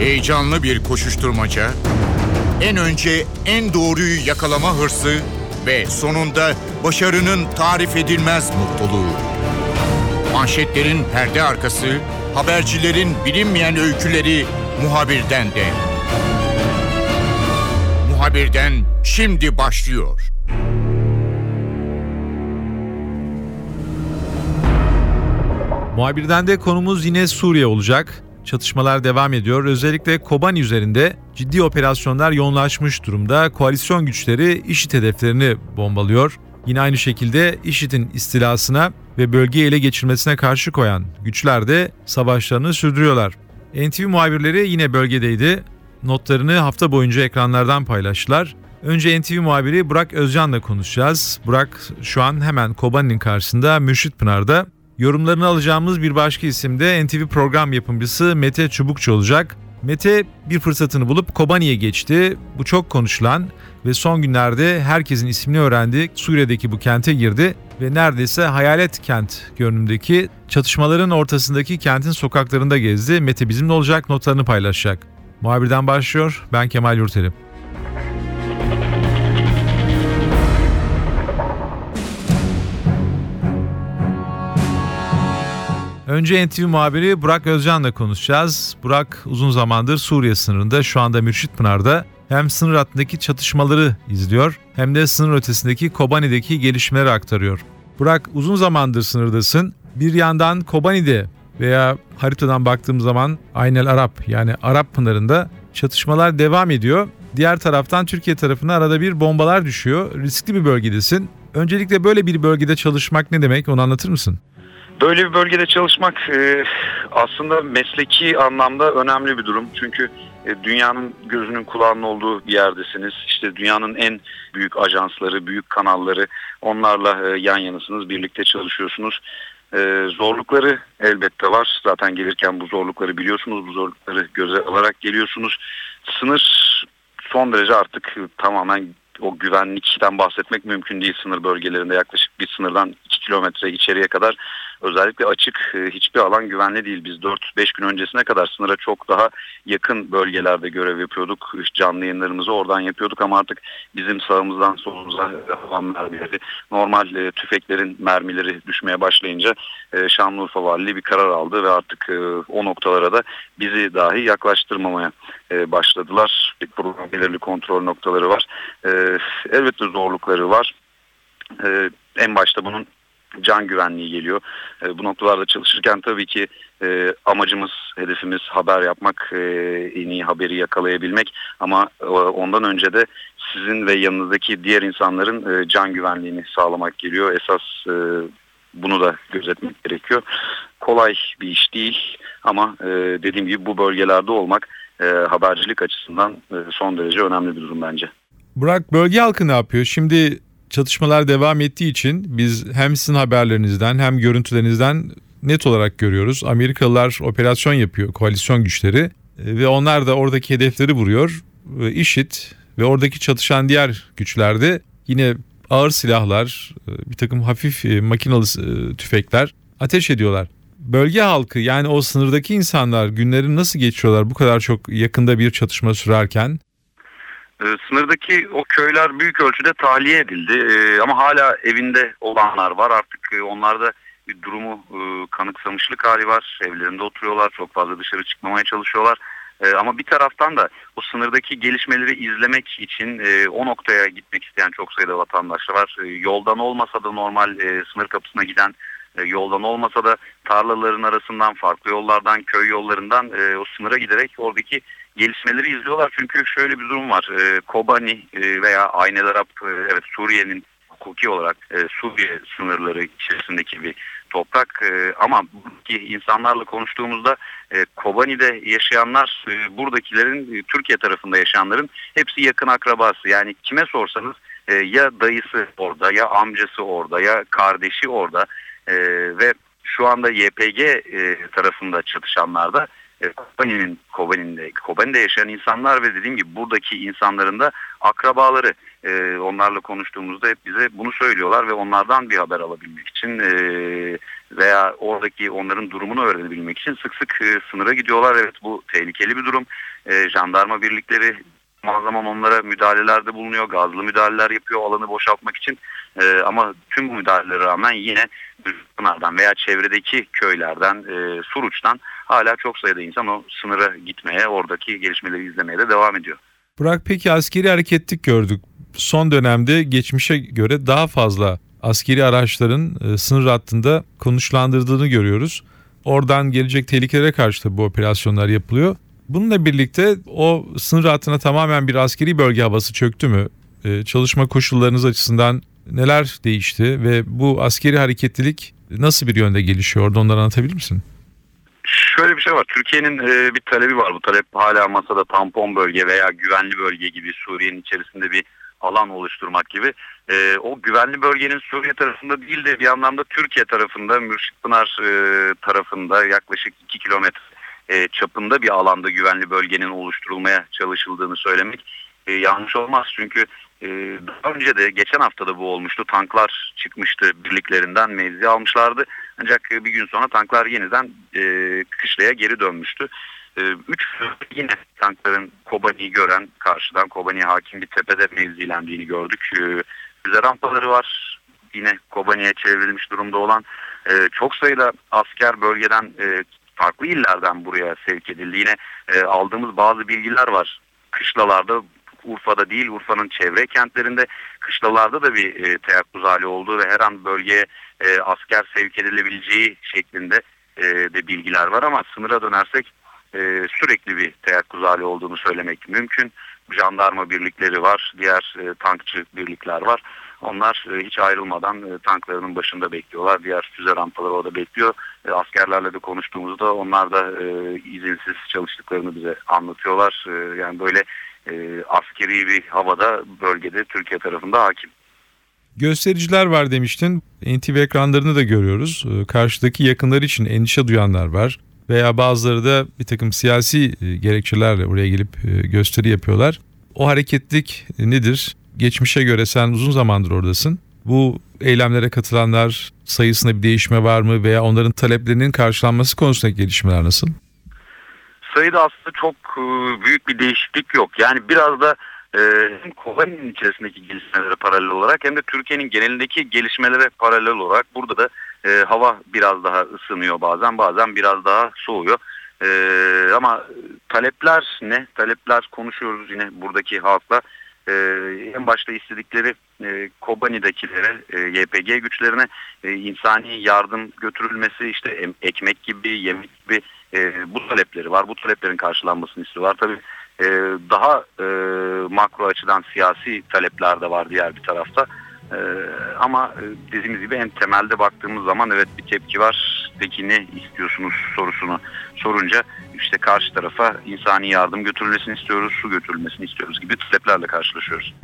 Heyecanlı bir koşuşturmaca, en önce en doğruyu yakalama hırsı ve sonunda başarının tarif edilmez mutluluğu. Manşetlerin perde arkası, habercilerin bilinmeyen öyküleri muhabirden de. Muhabirden şimdi başlıyor. Muhabirden de konumuz yine Suriye olacak. Çatışmalar devam ediyor. Özellikle Kobani üzerinde ciddi operasyonlar yoğunlaşmış durumda. Koalisyon güçleri IŞİD hedeflerini bombalıyor. Yine aynı şekilde IŞİD'in istilasına ve bölgeyi ele geçirmesine karşı koyan güçler de savaşlarını sürdürüyorlar. NTV muhabirleri yine bölgedeydi. Notlarını hafta boyunca ekranlardan paylaştılar. Önce NTV muhabiri Burak Özcan'la konuşacağız. Burak şu an hemen Kobani'nin karşısında Mürşit Pınar'da. Yorumlarını alacağımız bir başka isim de NTV program yapımcısı Mete Çubukçu olacak. Mete bir fırsatını bulup Kobani'ye geçti. Bu çok konuşulan ve son günlerde herkesin ismini öğrendik. Suriye'deki bu kente girdi ve neredeyse hayalet kent görünümdeki çatışmaların ortasındaki kentin sokaklarında gezdi. Mete bizimle olacak notlarını paylaşacak. Muhabirden başlıyor. Ben Kemal Yurtelim. Önce NTV muhabiri Burak Özcan'la konuşacağız. Burak uzun zamandır Suriye sınırında şu anda Mürşit Pınar'da hem sınır hattındaki çatışmaları izliyor hem de sınır ötesindeki Kobani'deki gelişmeleri aktarıyor. Burak uzun zamandır sınırdasın. Bir yandan Kobani'de veya haritadan baktığım zaman Aynel Arap yani Arap Pınarı'nda çatışmalar devam ediyor. Diğer taraftan Türkiye tarafına arada bir bombalar düşüyor. Riskli bir bölgedesin. Öncelikle böyle bir bölgede çalışmak ne demek onu anlatır mısın? Böyle bir bölgede çalışmak e, aslında mesleki anlamda önemli bir durum. Çünkü e, dünyanın gözünün kulağının olduğu bir yerdesiniz. İşte dünyanın en büyük ajansları, büyük kanalları onlarla e, yan yanasınız, birlikte çalışıyorsunuz. Zorlukları elbette var. Zaten gelirken bu zorlukları biliyorsunuz. Bu zorlukları göze alarak geliyorsunuz. Sınır son derece artık tamamen o güvenlikten bahsetmek mümkün değil sınır bölgelerinde yaklaşık bir sınırdan 2 kilometre içeriye kadar özellikle açık e, hiçbir alan güvenli değil. Biz 4-5 gün öncesine kadar sınıra çok daha yakın bölgelerde görev yapıyorduk. Canlı yayınlarımızı oradan yapıyorduk ama artık bizim sağımızdan solumuza havan mermileri, normal e, tüfeklerin mermileri düşmeye başlayınca e, Şanlıurfa Valiliği bir karar aldı ve artık o noktalara da bizi dahi yaklaştırmamaya başladılar. Program belirli kontrol noktaları var. Elbette zorlukları var. En başta bunun can güvenliği geliyor. E, bu noktalarda çalışırken tabii ki e, amacımız, hedefimiz haber yapmak, e, en iyi haberi yakalayabilmek. Ama e, ondan önce de sizin ve yanınızdaki diğer insanların e, can güvenliğini sağlamak geliyor. Esas e, bunu da gözetmek gerekiyor. Kolay bir iş değil ama e, dediğim gibi bu bölgelerde olmak e, habercilik açısından e, son derece önemli bir durum bence. Burak bölge halkı ne yapıyor? Şimdi çatışmalar devam ettiği için biz hem sizin haberlerinizden hem görüntülerinizden net olarak görüyoruz. Amerikalılar operasyon yapıyor, koalisyon güçleri e, ve onlar da oradaki hedefleri vuruyor. IŞİD ve oradaki çatışan diğer güçlerde yine ağır silahlar, e, bir takım hafif e, makinalı tüfekler ateş ediyorlar. Bölge halkı yani o sınırdaki insanlar günlerini nasıl geçiyorlar bu kadar çok yakında bir çatışma sürerken? Ee, sınırdaki o köyler büyük ölçüde tahliye edildi. Ee, ama hala evinde olanlar var. Artık e, onlarda bir durumu e, kanıksamışlık hali var. Evlerinde oturuyorlar çok fazla dışarı çıkmamaya çalışıyorlar. Ee, ama bir taraftan da o sınırdaki gelişmeleri izlemek için e, o noktaya gitmek isteyen çok sayıda vatandaş var. Yoldan olmasa da normal sınır kapısına giden yoldan olmasa da tarlaların arasından farklı yollardan köy yollarından o sınıra giderek oradaki gelişmeleri izliyorlar. Çünkü şöyle bir durum var. E, Kobani e, veya Aynel Arap e, evet Suriye'nin hukuki olarak e, Suriye sınırları içerisindeki bir toprak e, ama buradaki insanlarla konuştuğumuzda e, Kobani'de yaşayanlar e, buradakilerin e, Türkiye tarafında yaşayanların hepsi yakın akrabası yani kime sorsanız e, ya dayısı orada ya amcası orada ya kardeşi orada e, ve şu anda YPG e, tarafında çatışanlar da e, Kobani'nin Kobani'de Kobani'de yaşayan insanlar ve dediğim gibi buradaki insanların da akrabaları e, onlarla konuştuğumuzda hep bize bunu söylüyorlar ve onlardan bir haber alabilmek için e, veya oradaki onların durumunu öğrenebilmek için sık sık e, sınıra gidiyorlar. Evet bu tehlikeli bir durum. E, jandarma birlikleri zaman onlara müdahalelerde bulunuyor. Gazlı müdahaleler yapıyor alanı boşaltmak için. E, ama tüm bu müdahalelere rağmen yine Pınar'dan veya çevredeki köylerden, e, Suruç'tan hala çok sayıda insan o sınıra gitmeye, oradaki gelişmeleri izlemeye de devam ediyor. Burak peki askeri hareketlik gördük. Son dönemde geçmişe göre daha fazla askeri araçların e, sınır hattında konuşlandırdığını görüyoruz. Oradan gelecek tehlikelere karşı da bu operasyonlar yapılıyor. Bununla birlikte o sınır hattına tamamen bir askeri bölge havası çöktü mü? E, çalışma koşullarınız açısından neler değişti ve bu askeri hareketlilik nasıl bir yönde gelişiyor? Onları anlatabilir misin? Şöyle bir şey var. Türkiye'nin e, bir talebi var. Bu talep hala masada tampon bölge veya güvenli bölge gibi Suriye'nin içerisinde bir alan oluşturmak gibi. E, o güvenli bölgenin Suriye tarafında değil de bir anlamda Türkiye tarafında, Mürşitpınar e, tarafında yaklaşık 2 kilometre e, çapında bir alanda güvenli bölgenin oluşturulmaya çalışıldığını söylemek e, yanlış olmaz. Çünkü e, daha önce de geçen hafta da bu olmuştu. Tanklar çıkmıştı birliklerinden mevzi almışlardı. Ancak e, bir gün sonra tanklar yeniden e, kışlaya geri dönmüştü. E, üç yine tankların Kobani'yi gören karşıdan Kobani'ye hakim bir tepede mevzilendiğini gördük. E, füze rampaları var. Yine Kobani'ye çevrilmiş durumda olan e, çok sayıda asker bölgeden e, farklı illerden buraya sevk edildi. Yine e, aldığımız bazı bilgiler var. Kışlalarda Urfa'da değil Urfa'nın çevre kentlerinde kışlalarda da bir e, teyakkuz hali olduğu ve her an bölgeye e, asker sevk edilebileceği şeklinde e, de bilgiler var ama sınıra dönersek e, sürekli bir teyakkuz hali olduğunu söylemek mümkün. Jandarma birlikleri var, diğer e, tankçı birlikler var. Onlar e, hiç ayrılmadan e, tanklarının başında bekliyorlar. Diğer füze rampaları orada bekliyor. E, askerlerle de konuştuğumuzda onlar da izinsiz çalıştıklarını bize anlatıyorlar. Yani böyle askeri bir havada bölgede Türkiye tarafında hakim. Göstericiler var demiştin. NTV ekranlarını da görüyoruz. Karşıdaki yakınları için endişe duyanlar var. Veya bazıları da bir takım siyasi gerekçelerle oraya gelip gösteri yapıyorlar. O hareketlik nedir? Geçmişe göre sen uzun zamandır oradasın. Bu eylemlere katılanlar sayısında bir değişme var mı? Veya onların taleplerinin karşılanması konusundaki gelişmeler nasıl? sayıda aslında çok e, büyük bir değişiklik yok. Yani biraz da e, hem Kobani'nin içerisindeki gelişmelere paralel olarak hem de Türkiye'nin genelindeki gelişmelere paralel olarak burada da e, hava biraz daha ısınıyor bazen bazen biraz daha soğuyor. E, ama talepler ne? Talepler konuşuyoruz yine buradaki halkla. E, en başta istedikleri e, Kobani'dekilere, e, YPG güçlerine e, insani yardım götürülmesi, işte ekmek gibi, yemek gibi e, bu talepleri var. Bu taleplerin karşılanmasını istiyorlar. Tabii e, daha e, makro açıdan siyasi talepler de var diğer bir tarafta. E, ama e, dediğimiz gibi en temelde baktığımız zaman evet bir tepki var. Peki ne istiyorsunuz sorusunu sorunca işte karşı tarafa insani yardım götürülmesini istiyoruz, su götürülmesini istiyoruz gibi taleplerle karşılaşıyoruz.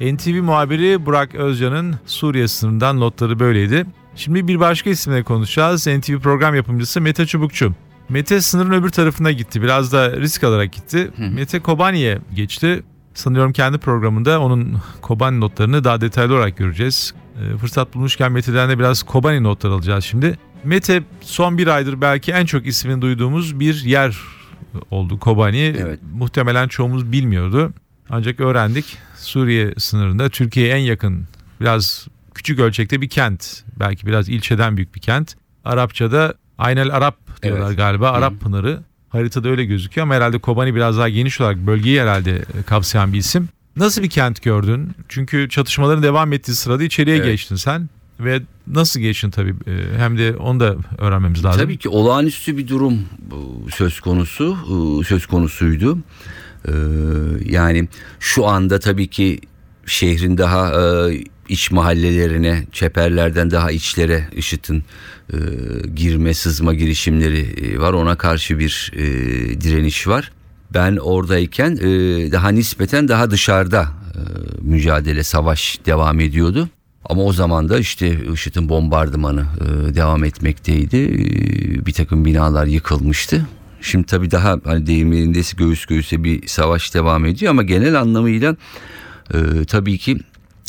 NTV muhabiri Burak Özcan'ın Suriye sınırından notları böyleydi. Şimdi bir başka isimle konuşacağız. NTV program yapımcısı Mete Çubukçu. Mete sınırın öbür tarafına gitti. Biraz da risk alarak gitti. Mete Kobani'ye geçti. Sanıyorum kendi programında onun Kobani notlarını daha detaylı olarak göreceğiz. E, fırsat bulmuşken Mete'den de biraz Kobani notlar alacağız şimdi. Mete son bir aydır belki en çok ismini duyduğumuz bir yer oldu Kobani. Evet. Muhtemelen çoğumuz bilmiyordu. Ancak öğrendik Suriye sınırında Türkiye'ye en yakın biraz küçük ölçekte bir kent. Belki biraz ilçeden büyük bir kent. Arapçada Aynel Arap diyorlar Evet. galiba. Arap Pınarı. Haritada öyle gözüküyor ama herhalde Kobani biraz daha geniş olarak bölgeyi herhalde e, kapsayan bir isim. Nasıl bir kent gördün? Çünkü çatışmaların devam ettiği sırada içeriye Evet. geçtin sen. Ve nasıl geçtin tabii e, hem de onu da öğrenmemiz lazım. Tabii ki olağanüstü bir durum bu söz konusu e, söz konusuydu. Yani şu anda tabii ki şehrin daha e, iç mahallelerine, çeperlerden daha içlere IŞİD'in e, girme, sızma girişimleri e, var. Ona karşı bir e, direniş var. Ben oradayken e, daha nispeten daha dışarıda e, mücadele, savaş devam ediyordu. Ama o zaman da işte IŞİD'in bombardımanı e, devam etmekteydi. E, bir takım binalar yıkılmıştı. Şimdi tabii daha hani deyim yerindeyse göğüs göğüse bir savaş devam ediyor ama genel anlamıyla e, tabii ki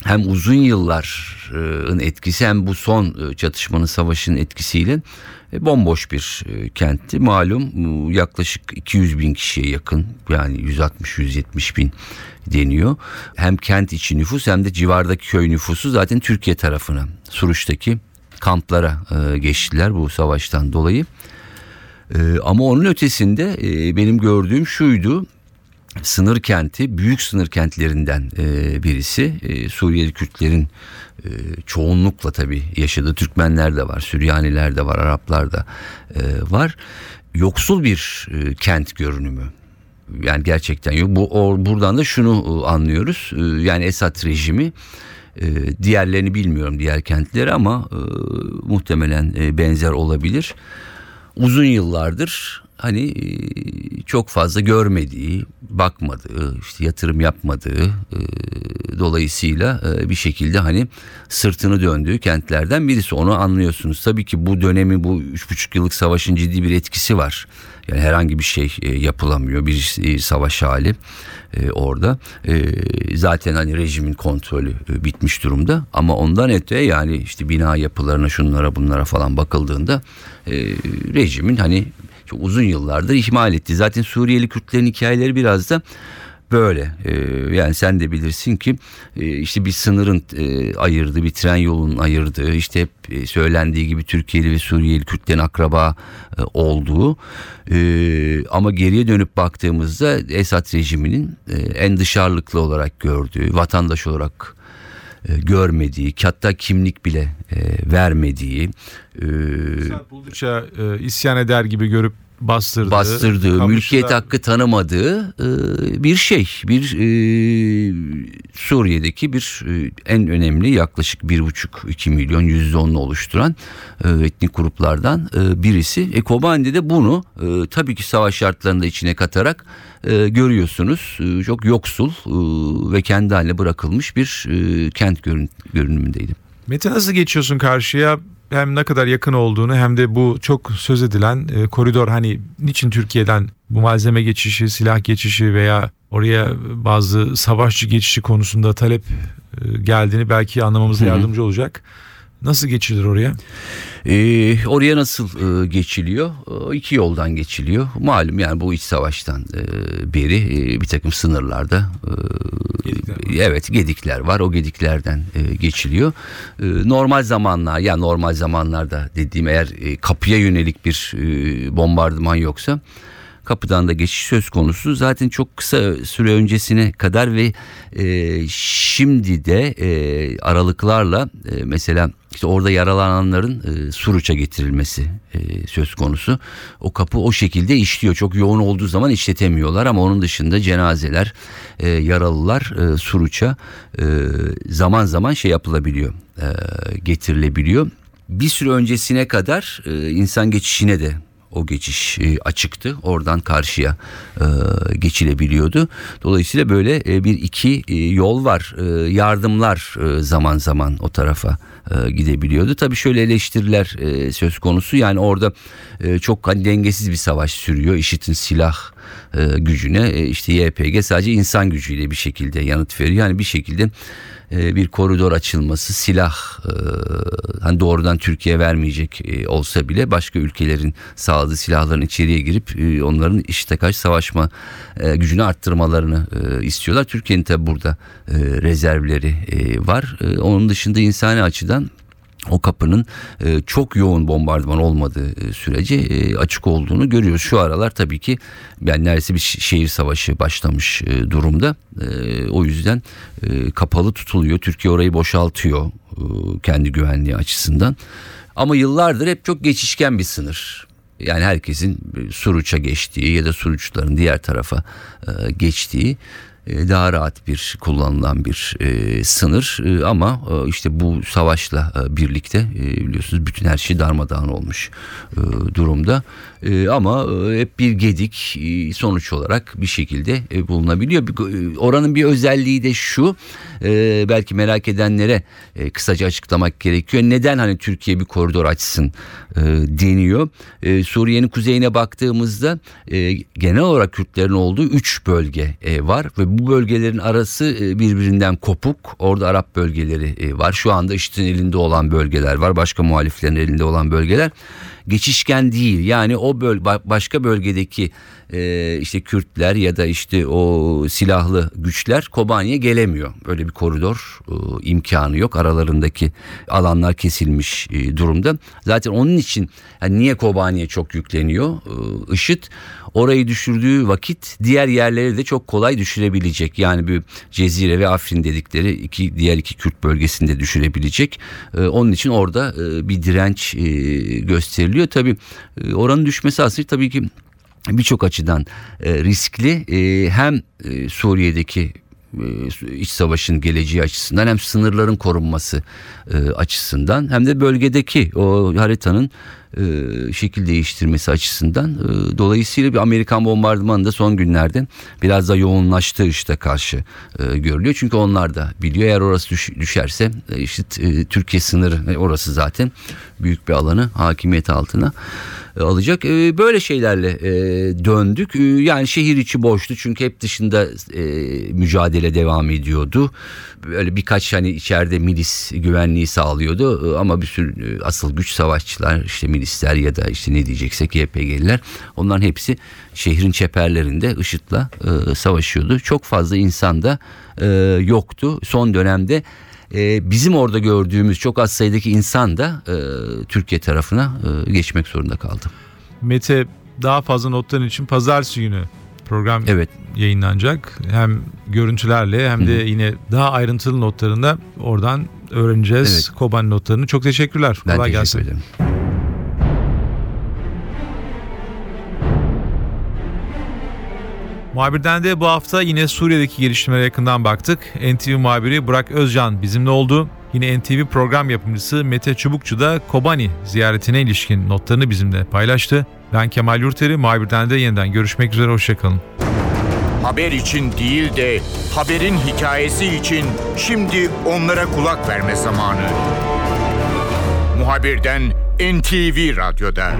hem uzun yılların etkisi hem bu son çatışmanın savaşın etkisiyle bomboş bir kentti. Malum yaklaşık 200 bin kişiye yakın yani 160-170 bin deniyor. Hem kent içi nüfus hem de civardaki köy nüfusu zaten Türkiye tarafına Suruç'taki kamplara geçtiler bu savaştan dolayı. Ama onun ötesinde benim gördüğüm şuydu sınır kenti büyük sınır kentlerinden e, birisi. E, Suriyeli Kürtlerin e, çoğunlukla tabi yaşadığı Türkmenler de var Süryaniler de var Araplar da e, var. Yoksul bir e, kent görünümü. Yani gerçekten yok. Bu or, buradan da şunu e, anlıyoruz. E, yani Esad rejimi e, diğerlerini bilmiyorum diğer kentleri ama e, muhtemelen e, benzer olabilir. Uzun yıllardır hani e, çok fazla görmediği, bakmadığı, işte yatırım yapmadığı e, dolayısıyla e, bir şekilde hani sırtını döndüğü kentlerden birisi. Onu anlıyorsunuz. Tabii ki bu dönemi bu üç buçuk yıllık savaşın ciddi bir etkisi var. Yani herhangi bir şey yapılamıyor bir savaş hali orada. Zaten hani rejimin kontrolü bitmiş durumda ama ondan öte yani işte bina yapılarına şunlara bunlara falan bakıldığında rejimin hani çok uzun yıllardır ihmal etti. Zaten Suriyeli Kürtlerin hikayeleri biraz da böyle. Ee, yani sen de bilirsin ki e, işte bir sınırın e, ayırdığı, bir tren yolunun ayırdığı, işte hep e, söylendiği gibi Türkiye'li ve Suriyeli Kürtlerin akraba e, olduğu. E, ama geriye dönüp baktığımızda Esad rejiminin e, en dışarılıklı olarak gördüğü, vatandaş olarak e, görmediği, hatta kimlik bile e, vermediği. E, buldukça e, isyan eder gibi görüp bastırdığı, bastırdığı, mülkiyet hakkı tanımadığı e, bir şey. Bir e, Suriye'deki bir e, en önemli yaklaşık bir buçuk iki milyon yüzde onlu oluşturan e, etnik gruplardan e, birisi. E, Kobani'de de bunu e, tabii ki savaş şartlarında içine katarak e, görüyorsunuz. E, çok yoksul e, ve kendi haline bırakılmış bir e, kent görün, görünümündeydi. Mete nasıl geçiyorsun karşıya? Hem ne kadar yakın olduğunu hem de bu çok söz edilen e, koridor hani niçin Türkiye'den bu malzeme geçişi, silah geçişi veya oraya bazı savaşçı geçişi konusunda talep e, geldiğini belki anlamamıza yardımcı olacak. Nasıl geçilir oraya? Ee, oraya nasıl e, geçiliyor? E, iki yoldan geçiliyor. Malum yani bu iç savaştan e, beri e, bir takım sınırlarda e, gedikler evet gedikler var. O gediklerden e, geçiliyor. E, normal zamanlar ya yani normal zamanlarda dediğim eğer e, kapıya yönelik bir e, bombardıman yoksa kapıdan da geçiş söz konusu. Zaten çok kısa süre öncesine kadar ve e, şimdi de e, aralıklarla e, mesela işte orada yaralananların e, Suruç'a getirilmesi e, söz konusu. O kapı o şekilde işliyor. Çok yoğun olduğu zaman işletemiyorlar ama onun dışında cenazeler, e, yaralılar e, Suruç'a e, zaman zaman şey yapılabiliyor, e, getirilebiliyor. Bir süre öncesine kadar e, insan geçişine de o geçiş e, açıktı. Oradan karşıya e, geçilebiliyordu. Dolayısıyla böyle e, bir iki yol var. Yardımlar zaman zaman o tarafa gidebiliyordu. Tabii şöyle eleştiriler söz konusu. Yani orada çok hani dengesiz bir savaş sürüyor. İşitin silah gücüne işte YPG sadece insan gücüyle bir şekilde yanıt veriyor. Yani bir şekilde bir koridor açılması, silah hani doğrudan Türkiye vermeyecek olsa bile başka ülkelerin sağladığı silahların içeriye girip onların işte karşı savaşma gücünü arttırmalarını istiyorlar. Türkiye'nin tabi burada rezervleri var. Onun dışında insani açıdan o kapının e, çok yoğun bombardıman olmadığı e, sürece e, açık olduğunu görüyoruz. Şu aralar tabii ki yani neredeyse bir şehir savaşı başlamış e, durumda. E, o yüzden e, kapalı tutuluyor. Türkiye orayı boşaltıyor e, kendi güvenliği açısından. Ama yıllardır hep çok geçişken bir sınır. Yani herkesin Suruç'a geçtiği ya da Suruçların diğer tarafa e, geçtiği e, daha rahat bir kullanılan bir e, sınır e, ama e, işte bu savaşla e, birlikte e, biliyorsunuz bütün her şey darmadağın olmuş e, durumda e, ama e, hep bir gedik e, sonuç olarak bir şekilde e, bulunabiliyor. E, oranın bir özelliği de şu e, belki merak edenlere e, kısaca açıklamak gerekiyor. Neden hani Türkiye bir koridor açsın e, deniyor. E, Suriye'nin kuzeyine baktığımızda e, genel olarak Kürtlerin olduğu üç bölge e, var ve bu bölgelerin arası e, birbirinden kopuk. Orada Arap bölgeleri e, var. Şu anda IŞİD'in elinde olan bölgeler var. Başka muhaliflerin elinde olan bölgeler. Geçişken değil. Yani o böl başka bölgedeki e, işte Kürtler ya da işte o silahlı güçler Kobani'ye gelemiyor. Öyle bir koridor e, imkanı yok. Aralarındaki alanlar kesilmiş e, durumda. Zaten onun için yani niye Kobani'ye çok yükleniyor e, IŞİD? Orayı düşürdüğü vakit diğer yerleri de çok kolay düşürebilecek. Yani bir Cezire ve Afrin dedikleri iki diğer iki Kürt bölgesinde düşürebilecek. E, onun için orada e, bir direnç e, gösteriliyor. Tabii e, oranın düşmesi aslında tabii ki birçok açıdan e, riskli. E, hem Suriye'deki iç savaşın geleceği açısından hem sınırların korunması açısından hem de bölgedeki o haritanın e, şekil değiştirmesi açısından e, dolayısıyla bir Amerikan bombardımanı da son günlerde biraz da yoğunlaştığı işte karşı e, görülüyor. Çünkü onlar da biliyor eğer orası düş, düşerse e, işte e, Türkiye sınırı e, orası zaten büyük bir alanı hakimiyet altına e, alacak. E, böyle şeylerle e, döndük. Yani şehir içi boştu çünkü hep dışında mücadele devam ediyordu. Böyle birkaç hani içeride milis güvenliği sağlıyordu ama bir sürü asıl güç savaşçılar işte milisler ya da işte ne diyeceksek YPG'liler onların hepsi şehrin çeperlerinde IŞİD'le savaşıyordu. Çok fazla insan da yoktu. Son dönemde e, bizim orada gördüğümüz çok az sayıdaki insan da e, Türkiye tarafına e, geçmek zorunda kaldı. Mete daha fazla notların için pazartesi günü program evet. yayınlanacak. Hem görüntülerle hem de Hı-hı. yine daha ayrıntılı notlarında oradan öğreneceğiz evet. Koban notlarını. Çok teşekkürler. Ben Kolay teşekkür gelsin. ederim. Muhabirden de bu hafta yine Suriye'deki gelişmelere yakından baktık. NTV muhabiri Burak Özcan bizimle oldu. Yine NTV program yapımcısı Mete Çubukçu da Kobani ziyaretine ilişkin notlarını bizimle paylaştı. Ben Kemal Yurteri, muhabirden de yeniden görüşmek üzere, hoşçakalın. Haber için değil de haberin hikayesi için şimdi onlara kulak verme zamanı. Muhabirden NTV Radyo'da.